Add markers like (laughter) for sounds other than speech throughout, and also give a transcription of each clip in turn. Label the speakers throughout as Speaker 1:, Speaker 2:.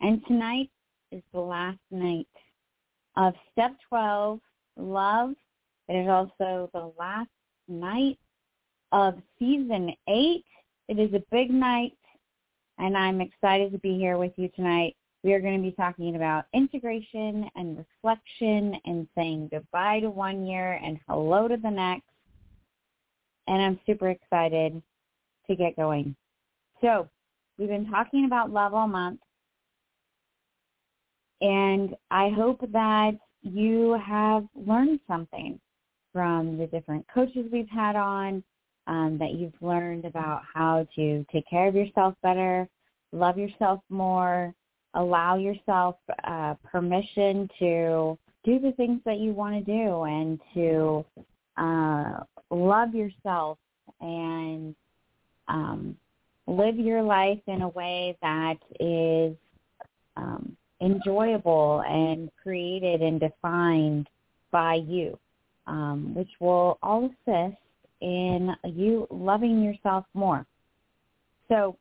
Speaker 1: and tonight is the last night of Step 12, Love. It is also the last night of Season 8. It is a big night, and I'm excited to be here with you tonight. We are going to be talking about integration and reflection and saying goodbye to one year and hello to the next and I'm super excited to get going. So we've been talking about love all month, and I hope that you have learned something from the different coaches we've had on, um, that you've learned about how to take care of yourself better, love yourself more, allow yourself uh, permission to do the things that you want to do and to uh, love yourself and um, live your life in a way that is um, enjoyable and created and defined by you, um, which will all assist in you loving yourself more. So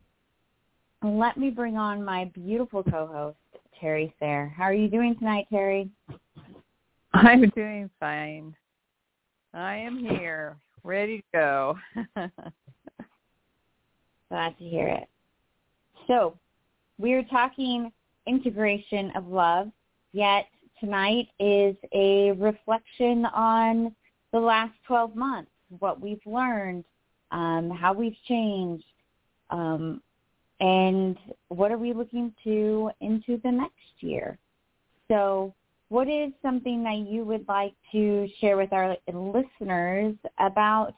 Speaker 1: let me bring on my beautiful co-host, Terry Sayre. How are you doing tonight, Terry?
Speaker 2: I'm doing fine. I am here, ready to go. (laughs)
Speaker 1: Glad to hear it. So, we're talking integration of love, yet tonight is a reflection on the last 12 months, what we've learned, um, how we've changed, um, and what are we looking to into the next year. So what is something that you would like to share with our listeners about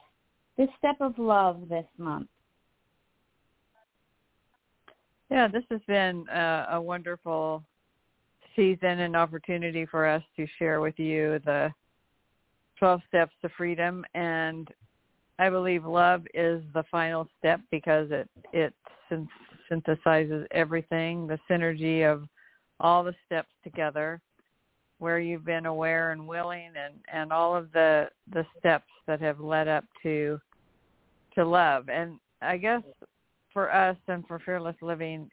Speaker 1: the step of love this month?
Speaker 2: Yeah, this has been a, a wonderful season and opportunity for us to share with you the 12 steps to freedom. And I believe love is the final step because it it synthesizes everything, the synergy of all the steps together where you've been aware and willing and and all of the the steps that have led up to to love. And i guess for us and for fearless living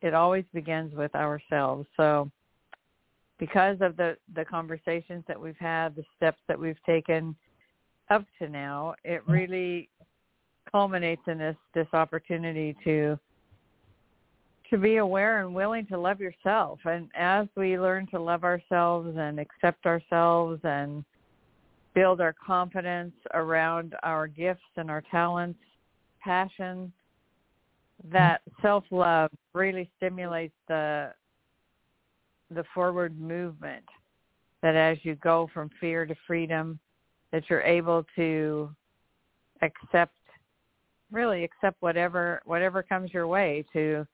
Speaker 2: it always begins with ourselves so because of the the conversations that we've had the steps that we've taken up to now it mm-hmm. really culminates in this this opportunity to to be aware and willing to love yourself. And as we learn to love ourselves and accept ourselves and build our confidence around our gifts and our talents, passion, that self-love really stimulates the the forward movement. That as you go from fear to freedom that you're able to accept really accept whatever whatever comes your way to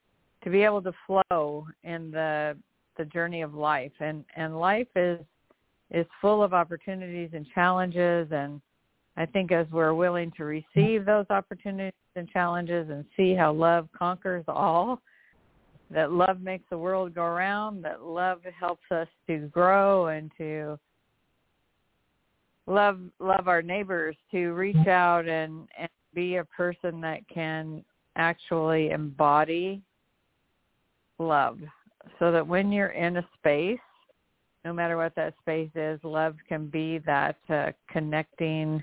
Speaker 2: to be able to flow in the the journey of life. And and life is is full of opportunities and challenges. And I think as we're willing to receive those opportunities and challenges and see how love conquers all, that love makes the world go around, that love helps us to grow and to love love our neighbors, to reach out and, and be a person that can actually embody love. So that when you're in a space, no matter what that space is, love can be that uh, connecting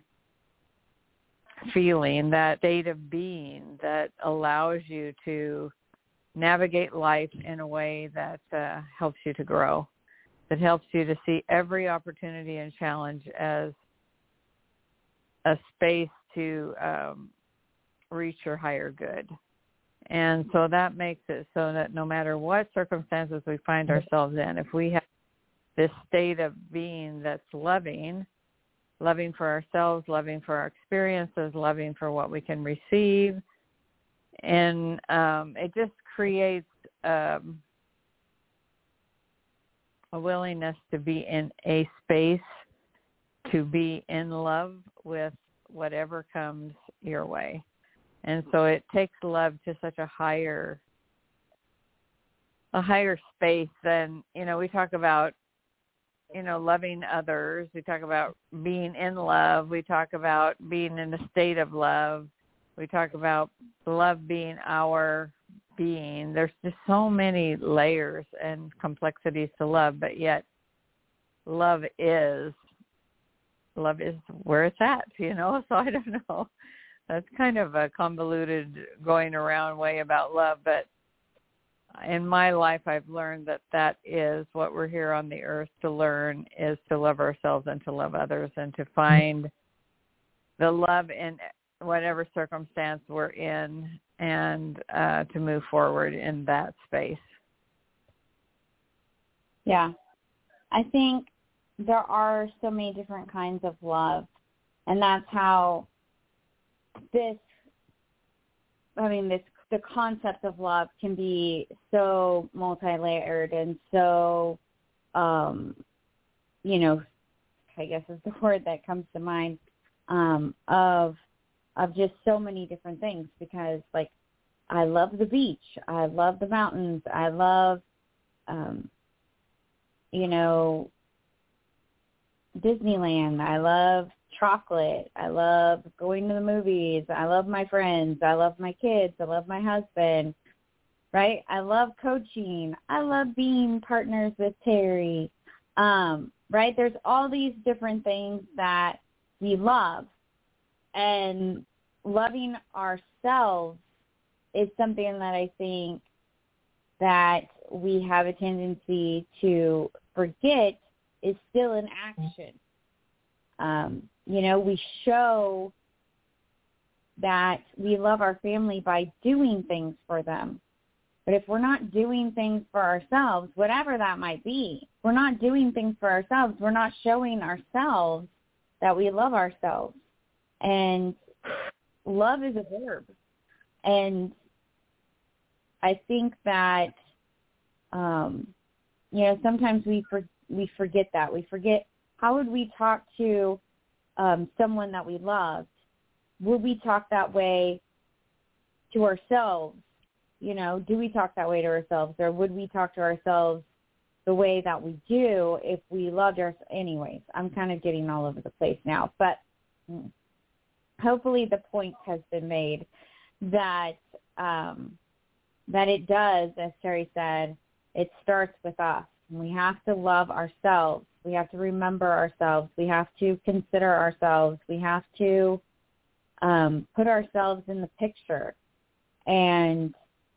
Speaker 2: feeling, that state of being that allows you to navigate life in a way that uh, helps you to grow, that helps you to see every opportunity and challenge as a space to um, reach your higher good. And so that makes it so that no matter what circumstances we find ourselves in, if we have this state of being that's loving, loving for ourselves, loving for our experiences, loving for what we can receive, and um, it just creates um, a willingness to be in a space to be in love with whatever comes your way. And so it takes love to such a higher a higher space than, you know, we talk about you know, loving others. We talk about being in love. We talk about being in a state of love. We talk about love being our being. There's just so many layers and complexities to love, but yet love is love is where it's at, (laughs) you know. So I don't know. That's kind of a convoluted going around way about love, but in my life I've learned that that is what we're here on the earth to learn is to love ourselves and to love others and to find the love in whatever circumstance we're in and uh, to move forward in that space.
Speaker 1: Yeah. I think there are so many different kinds of love and that's how this I mean this the concept of love can be so multi-layered and so um you know I guess is the (laughs) word that comes to mind um of of just so many different things because like I love the beach, I love the mountains, I love um you know Disneyland, I love chocolate. I love going to the movies. I love my friends. I love my kids. I love my husband. Right? I love coaching. I love being partners with Terry. Um, right? There's all these different things that we love. And loving ourselves is something that I think that we have a tendency to forget is still in action. Um, you know, we show that we love our family by doing things for them. But if we're not doing things for ourselves, whatever that might be, we're not doing things for ourselves. We're not showing ourselves that we love ourselves. And love is a verb. And I think that, um, you know, sometimes we for, we forget that. We forget how would we talk to um, someone that we loved, would we talk that way to ourselves? You know, do we talk that way to ourselves, or would we talk to ourselves the way that we do if we loved ourselves? Anyways, I'm kind of getting all over the place now, but hopefully the point has been made that um, that it does, as Terry said, it starts with us. We have to love ourselves we have to remember ourselves. We have to consider ourselves. We have to um, put ourselves in the picture. And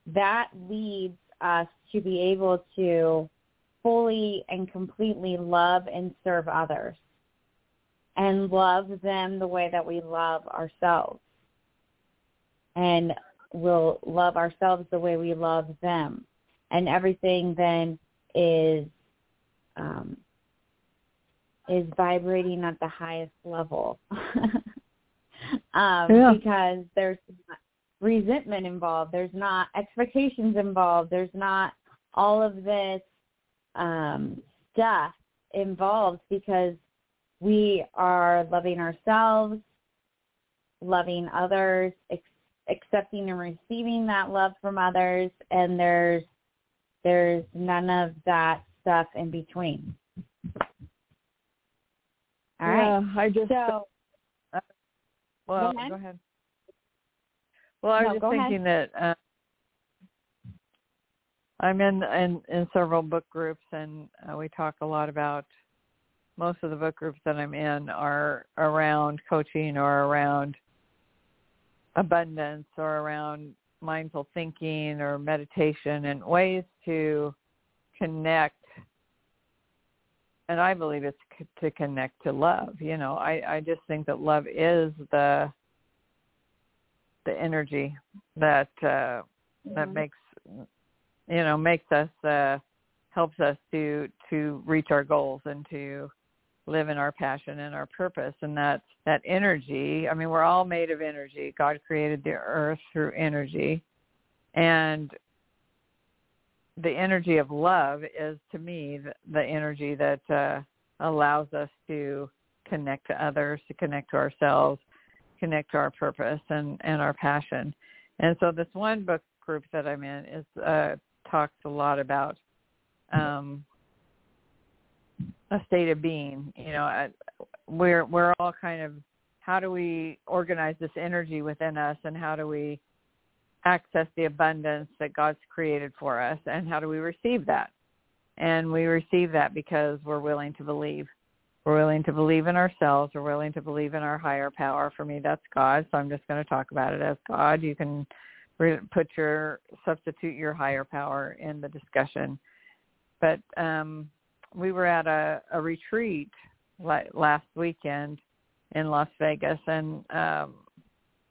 Speaker 1: that leads us to be able to fully and completely love and serve others and love them the way that we love ourselves. And we'll love ourselves the way we love them. And everything then is um, is vibrating at the highest level (laughs) um, yeah. because there's resentment involved. There's not expectations involved. There's not all of this um, stuff involved because we are loving ourselves, loving others, ex- accepting and receiving that love from others, and there's there's none of that stuff in between. All right.
Speaker 2: Yeah, I just
Speaker 1: so.
Speaker 2: Uh, well,
Speaker 1: go ahead.
Speaker 2: go ahead. Well, I was
Speaker 1: no,
Speaker 2: just thinking
Speaker 1: ahead.
Speaker 2: that uh, I'm in, in in several book groups, and uh, we talk a lot about. Most of the book groups that I'm in are around coaching or around abundance or around mindful thinking or meditation and ways to connect and I believe it's c- to connect to love. You know, I I just think that love is the the energy that uh that makes you know makes us uh helps us to to reach our goals and to live in our passion and our purpose and that that energy i mean we're all made of energy god created the earth through energy and the energy of love is to me the, the energy that uh, allows us to connect to others, to connect to ourselves, connect to our purpose and and our passion. And so this one book group that I'm in is uh, talks a lot about um, a state of being. You know, we're we're all kind of how do we organize this energy within us, and how do we access the abundance that God's created for us, and how do we receive that? And we receive that because we're willing to believe. We're willing to believe in ourselves. We're willing to believe in our higher power. For me, that's God. So I'm just going to talk about it as God. You can put your substitute your higher power in the discussion. But um, we were at a, a retreat last weekend in Las Vegas, and um,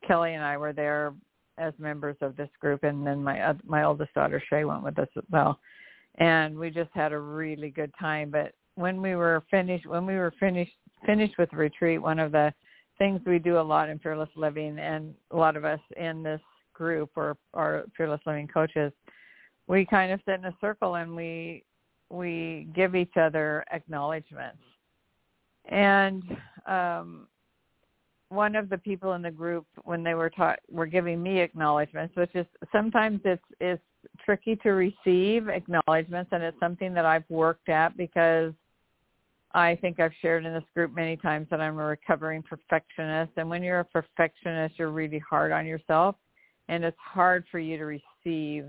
Speaker 2: Kelly and I were there as members of this group, and then my uh, my oldest daughter Shay went with us as well, and we just had a really good time. But when we were finished, when we were finished finished with the retreat, one of the things we do a lot in Fearless Living, and a lot of us in this group or our Fearless Living coaches, we kind of sit in a circle and we we give each other acknowledgments. And um, one of the people in the group, when they were taught, were giving me acknowledgments, which is sometimes it's it's tricky to receive acknowledgments, and it's something that I've worked at because I think I've shared in this group many times that I'm a recovering perfectionist, and when you're a perfectionist, you're really hard on yourself, and it's hard for you to receive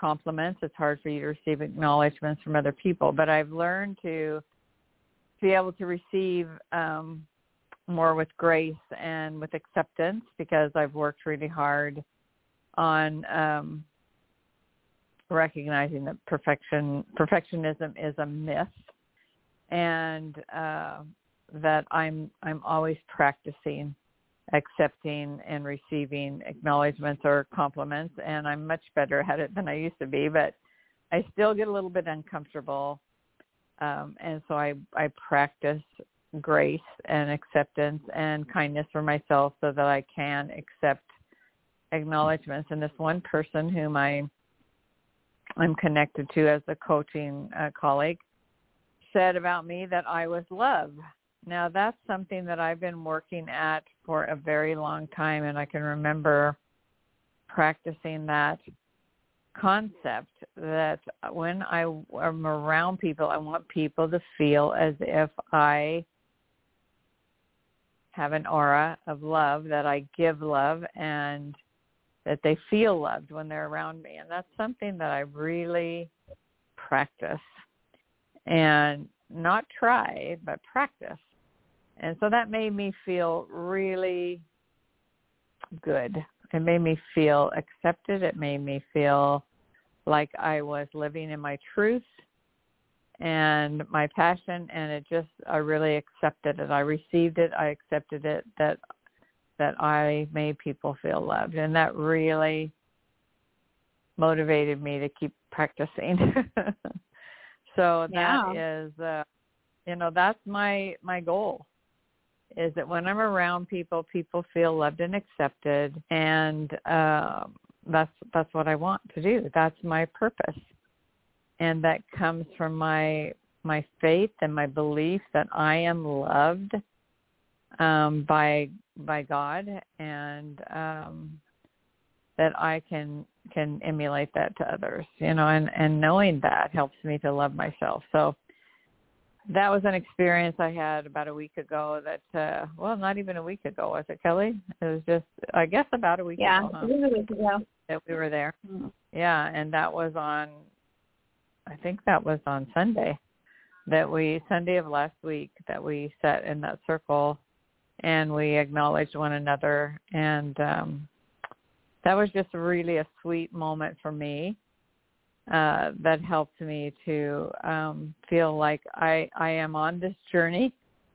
Speaker 2: compliments. It's hard for you to receive acknowledgments from other people. But I've learned to be able to receive um, more with grace and with acceptance because I've worked really hard on um, recognizing that perfection perfectionism is a myth and uh, that I'm I'm always practicing accepting and receiving acknowledgments or compliments and I'm much better at it than I used to be but I still get a little bit uncomfortable. Um, and so I I practice grace and acceptance and kindness for myself so that I can accept acknowledgments. And this one person whom I I'm connected to as a coaching uh, colleague said about me that I was love now that's something that I've been working at for a very long time and I can remember practicing that concept that when I am around people, I want people to feel as if I have an aura of love, that I give love and that they feel loved when they're around me. And that's something that I really practice and not try, but practice. And so that made me feel really good. It made me feel accepted. It made me feel like I was living in my truth and my passion and it just I really accepted it. I received it. I accepted it that that I made people feel loved and that really motivated me to keep practicing. (laughs) so that yeah. is uh you know that's my my goal is that when I'm around people, people feel loved and accepted, and um, that's that's what I want to do. That's my purpose, and that comes from my my faith and my belief that I am loved um, by by God, and um, that I can can emulate that to others. You know, and and knowing that helps me to love myself. So that was an experience I had about a week ago that uh well not even a week ago was it Kelly? It was just I guess about a week
Speaker 1: yeah,
Speaker 2: ago huh?
Speaker 1: a week ago.
Speaker 2: That we were there. Mm-hmm. yeah and that was on I think that was on Sunday that we Sunday of last week that we sat in that circle and we acknowledged one another. And um that was just really a sweet moment for me uh, that helped me to um, feel like I I am on this journey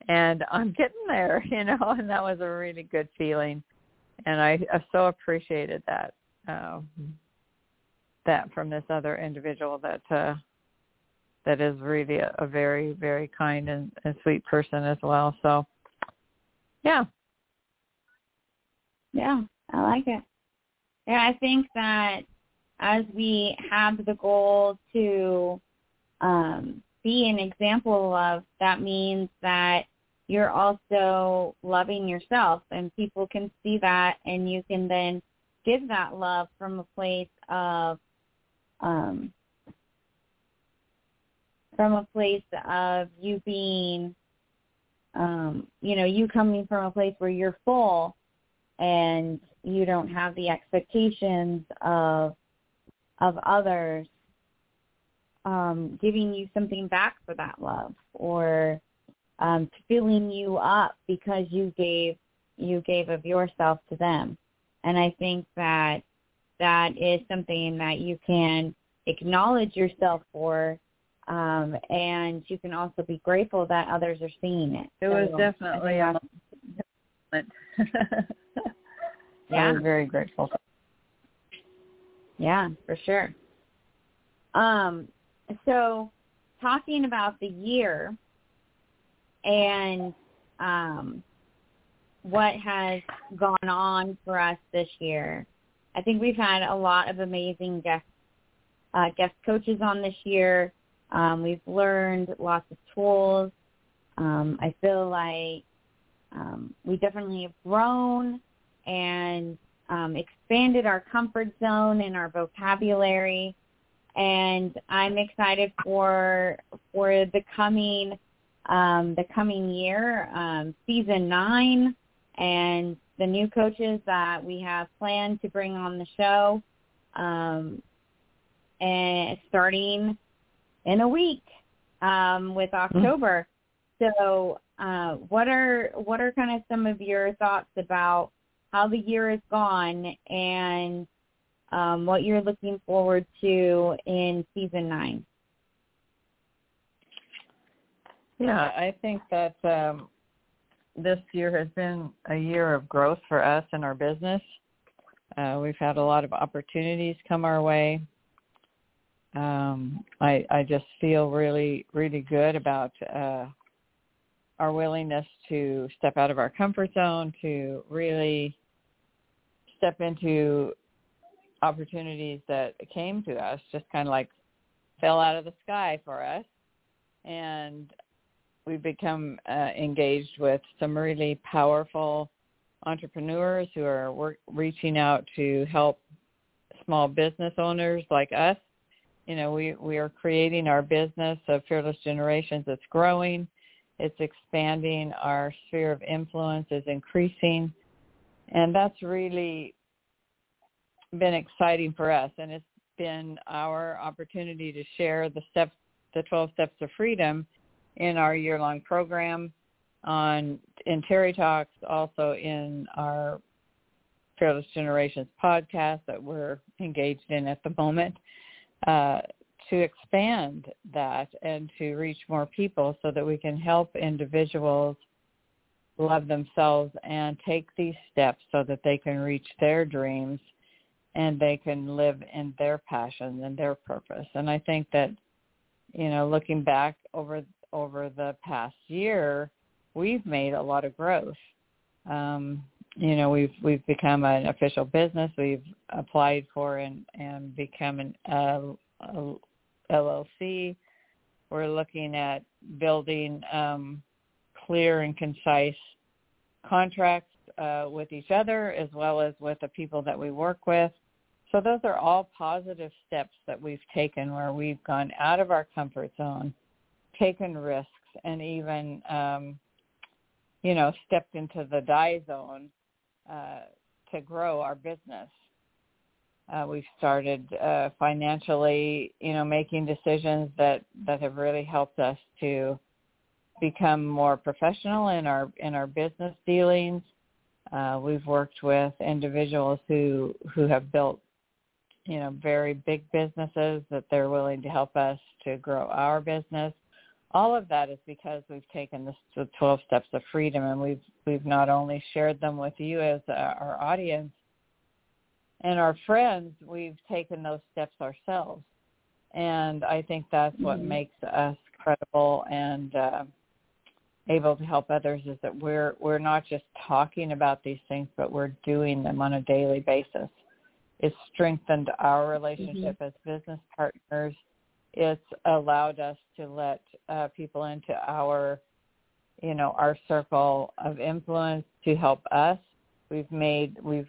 Speaker 2: and I'm getting there, (laughs) you know, and that was a really good feeling, and I, I so appreciated that uh, that from this other individual that uh, that is really a, a very very kind and, and sweet person as well. So, yeah,
Speaker 1: yeah, I like it. Yeah, I think that as we have the goal to um, be an example of, that means that you're also loving yourself. And people can see that and you can then give that love from a place of um from a place of you being um you know you coming from a place where you're full and you don't have the expectations of of others um giving you something back for that love or um, filling you up because you gave you gave of yourself to them. And I think that that is something that you can acknowledge yourself for um, and you can also be grateful that others are seeing it.
Speaker 2: It was so, definitely a (laughs) moment. (laughs) yeah. I was very grateful.
Speaker 1: Yeah, for sure. Um, so talking about the year, and um, what has gone on for us this year. I think we've had a lot of amazing guest uh, guest coaches on this year. Um, we've learned lots of tools. Um, I feel like um, we definitely have grown and um, expanded our comfort zone and our vocabulary. And I'm excited for for the coming um, the coming year, um, season nine, and the new coaches that we have planned to bring on the show, um, and starting in a week um, with mm-hmm. October. Mm-hmm. So, uh, what are what are kind of some of your thoughts about how the year has gone and um, what you're looking forward to in season nine?
Speaker 2: Yeah, I think that um, this year has been a year of growth for us in our business. Uh, we've had a lot of opportunities come our way. Um, I, I just feel really, really good about uh, our willingness to step out of our comfort zone, to really step into opportunities that came to us, just kind of like fell out of the sky for us. And we've become uh, engaged with some really powerful entrepreneurs who are work, reaching out to help small business owners like us. You know, we, we are creating our business of Fearless Generations. It's growing. It's expanding. Our sphere of influence is increasing. And that's really been exciting for us. And it's been our opportunity to share the steps, the 12 steps of freedom in our year-long program on in Terry Talks, also in our Fearless Generations podcast that we're engaged in at the moment, uh, to expand that and to reach more people so that we can help individuals love themselves and take these steps so that they can reach their dreams and they can live in their passion and their purpose. And I think that, you know, looking back over over the past year, we've made a lot of growth. Um, you know, we've we've become an official business. We've applied for and and become an uh, LLC. We're looking at building um, clear and concise contracts uh, with each other as well as with the people that we work with. So those are all positive steps that we've taken where we've gone out of our comfort zone taken risks and even um, you know stepped into the die zone uh, to grow our business. Uh, we've started uh, financially, you know, making decisions that that have really helped us to become more professional in our in our business dealings. Uh, we've worked with individuals who who have built, you know, very big businesses that they're willing to help us to grow our business all of that is because we've taken this, the 12 steps of freedom and we've we've not only shared them with you as our audience and our friends, we've taken those steps ourselves. And I think that's what mm-hmm. makes us credible and uh, able to help others is that we're we're not just talking about these things, but we're doing them on a daily basis. it's strengthened our relationship mm-hmm. as business partners. It's allowed us to let uh, people into our, you know, our circle of influence to help us. We've made, we've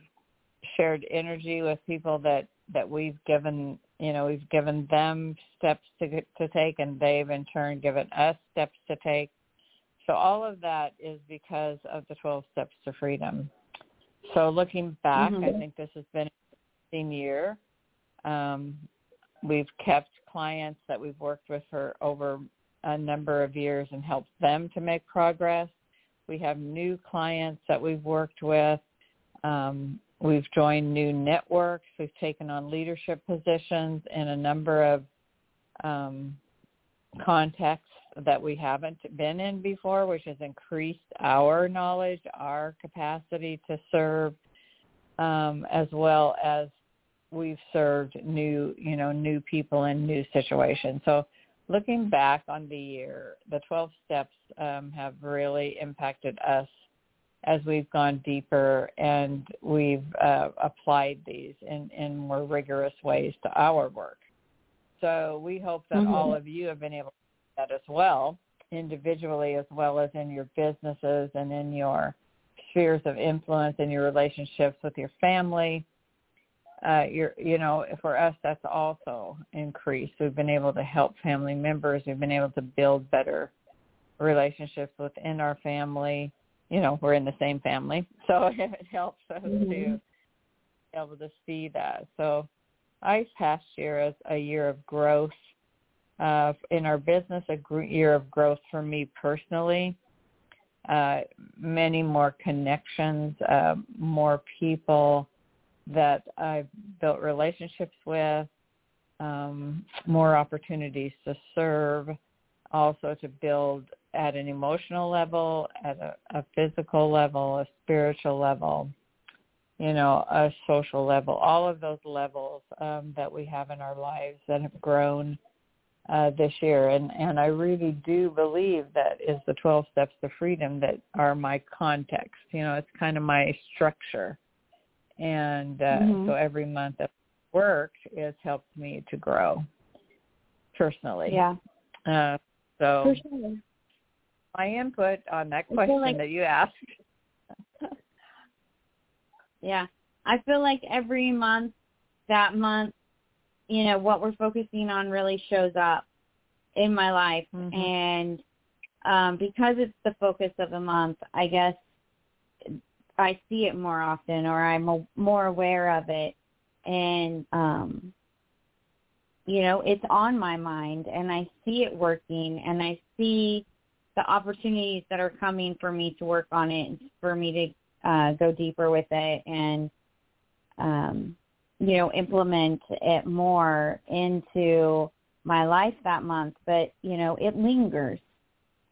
Speaker 2: shared energy with people that that we've given, you know, we've given them steps to to take, and they've in turn given us steps to take. So all of that is because of the 12 steps to freedom. So looking back, mm-hmm. I think this has been a year. Um, we've kept clients that we've worked with for over a number of years and helped them to make progress. We have new clients that we've worked with. Um, we've joined new networks. We've taken on leadership positions in a number of um, contexts that we haven't been in before, which has increased our knowledge, our capacity to serve, um, as well as we've served new, you know, new people in new situations. So looking back on the year, the 12 steps um, have really impacted us as we've gone deeper and we've uh, applied these in, in more rigorous ways to our work. So we hope that mm-hmm. all of you have been able that as well, individually as well as in your businesses and in your spheres of influence and your relationships with your family, uh, you're, you know, for us, that's also increased. We've been able to help family members. We've been able to build better relationships within our family. You know, we're in the same family, (laughs) so it helps us mm-hmm. to be able to see that. So, I past year as a year of growth uh, in our business, a year of growth for me personally. Uh, many more connections, uh, more people that I've built relationships with, um, more opportunities to serve, also to build at an emotional level, at a, a physical level, a spiritual level, you know, a social level, all of those levels um, that we have in our lives that have grown uh, this year. And, and I really do believe that is the 12 steps to freedom that are my context. You know, it's kind of my structure and uh, mm-hmm. so every month of work has helped me to grow personally.
Speaker 1: Yeah.
Speaker 2: Uh, so sure. my input on that question like, that you asked. (laughs)
Speaker 1: yeah, I feel like every month, that month, you know, what we're focusing on really shows up in my life, mm-hmm. and um, because it's the focus of the month, I guess I see it more often or I'm a, more aware of it. And um you know it's on my mind and I see it working and I see the opportunities that are coming for me to work on it for me to uh go deeper with it. And um you know implement it more into my life that month but you know it lingers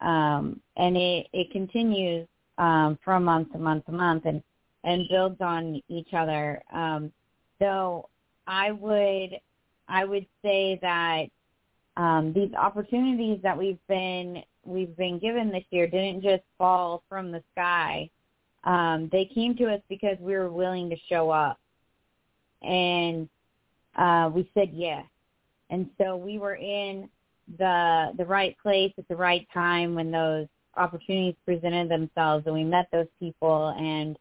Speaker 1: um and it it continues um, from month to month to month and, and builds on each other. Um, so I would I would say that um, these opportunities that we've been we've been given this year didn't just fall from the sky. Um, they came to us because we were willing to show up, and uh, we said yes. And so we were in the the right place at the right time when those opportunities presented themselves and we met those people and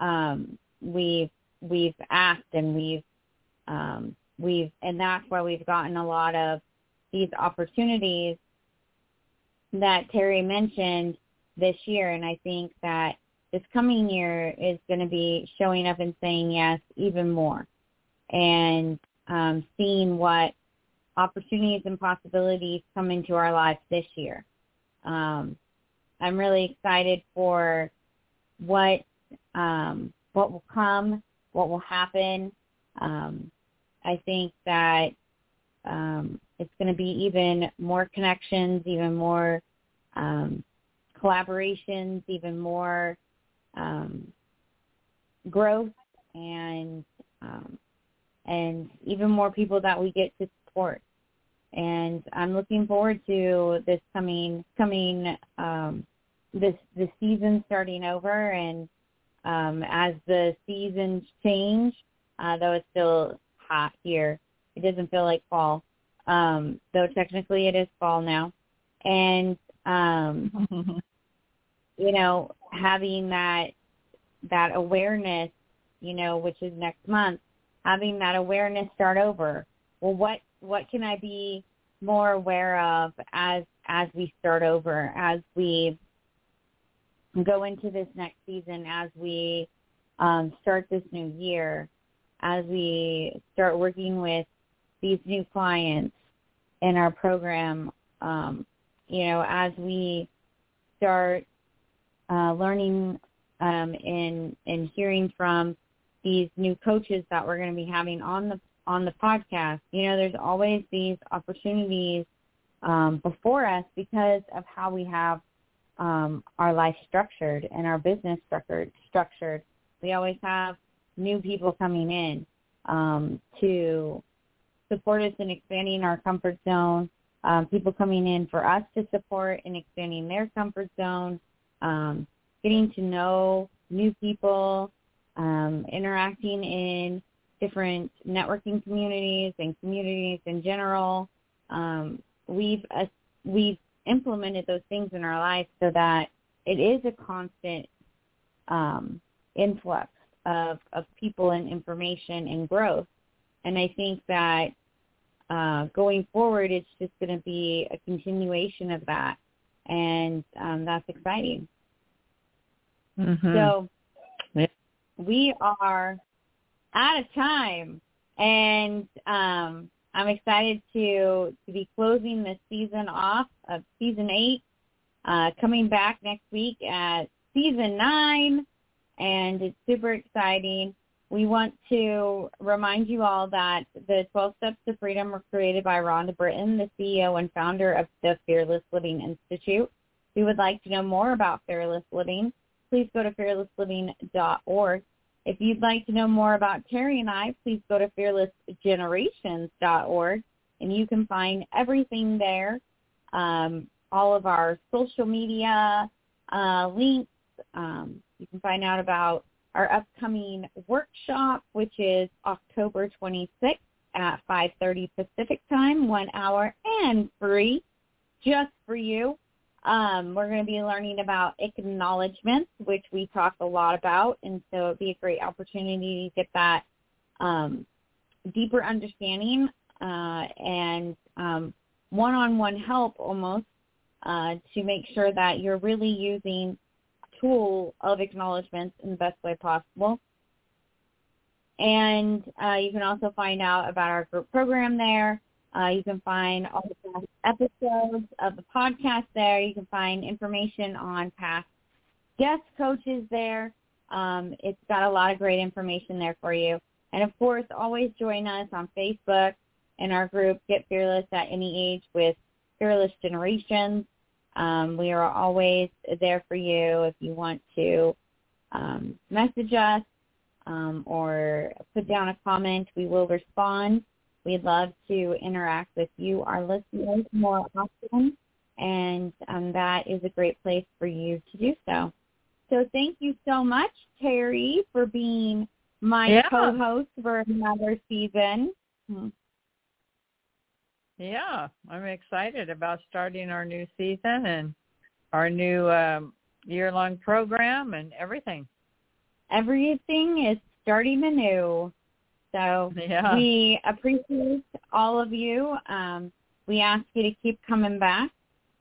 Speaker 1: um, we've we've asked and we've um, we've and that's why we've gotten a lot of these opportunities that Terry mentioned this year and I think that this coming year is going to be showing up and saying yes even more and um, seeing what opportunities and possibilities come into our lives this year. Um, I'm really excited for what um, what will come, what will happen. Um, I think that um, it's going to be even more connections, even more um, collaborations, even more um, growth, and um, and even more people that we get to support and I'm looking forward to this coming coming um, this the season starting over and um, as the seasons change, uh, though it's still hot here. It doesn't feel like fall, um, though technically it is fall now. And um, (laughs) you know, having that that awareness, you know, which is next month, having that awareness start over. Well, what what can I be more aware of as as we start over, as we go into this next season, as we um, start this new year, as we start working with these new clients in our program, um, you know, as we start uh, learning um, and and hearing from these new coaches that we're going to be having on the on the podcast. You know, there's always these opportunities um, before us because of how we have um, our life structured and our business structured. Structured. We always have new people coming in um, to support us in expanding our comfort zone. Um, people coming in for us to support and expanding their comfort zone. Um, getting to know new people, um, interacting in different networking communities and communities in general. Um, we've uh, we've implemented those things in our life so that it is a constant um, influx of of people and information and growth. And I think that uh, going forward, it's just going to be a continuation of that, and um, that's exciting.
Speaker 2: Mm-hmm.
Speaker 1: So we are out of time, and um, I'm excited to to be closing this season off of season eight, uh, coming back next week at season nine, and it's super exciting. We want to remind you all that the 12 Steps to Freedom were created by Rhonda Britten, the CEO and founder of the Fearless Living Institute. We would like to know more about Fearless Living. Please go to fearlessliving.org if you'd like to know more about Terry and I, please go to fearlessgenerations.org and you can find everything there, um, all of our social media uh, links. Um, you can find out about our upcoming workshop, which is October 26th at 5.30 Pacific time, one hour and free, just for you. Um, we're going to be learning about acknowledgments, which we talk a lot about, and so it'd be a great opportunity to get that um, deeper understanding uh, and um, one-on-one help almost uh, to make sure that you're really using tool of acknowledgments in the best way possible. And uh, you can also find out about our group program there. Uh, you can find all the past episodes of the podcast there. You can find information on past guest coaches there. Um, it's got a lot of great information there for you. And of course, always join us on Facebook and our group, Get Fearless at Any Age with Fearless Generations. Um, we are always there for you if you want to um, message us um, or put down a comment. We will respond. We'd love to interact with you, our listeners, more often, and um, that is a great place for you to do so. So thank you so much, Terry, for being my
Speaker 2: yeah.
Speaker 1: co-host for another season. Hmm.
Speaker 2: Yeah, I'm excited about starting our new season and our new um, year-long program and everything.
Speaker 1: Everything is starting anew. So
Speaker 2: yeah.
Speaker 1: we appreciate all of you. Um, we ask you to keep coming back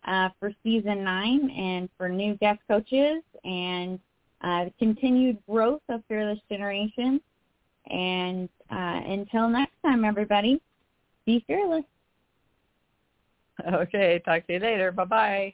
Speaker 1: uh, for season nine and for new guest coaches and uh, continued growth of Fearless Generation. And uh, until next time, everybody, be fearless.
Speaker 2: Okay, talk to you later. Bye-bye.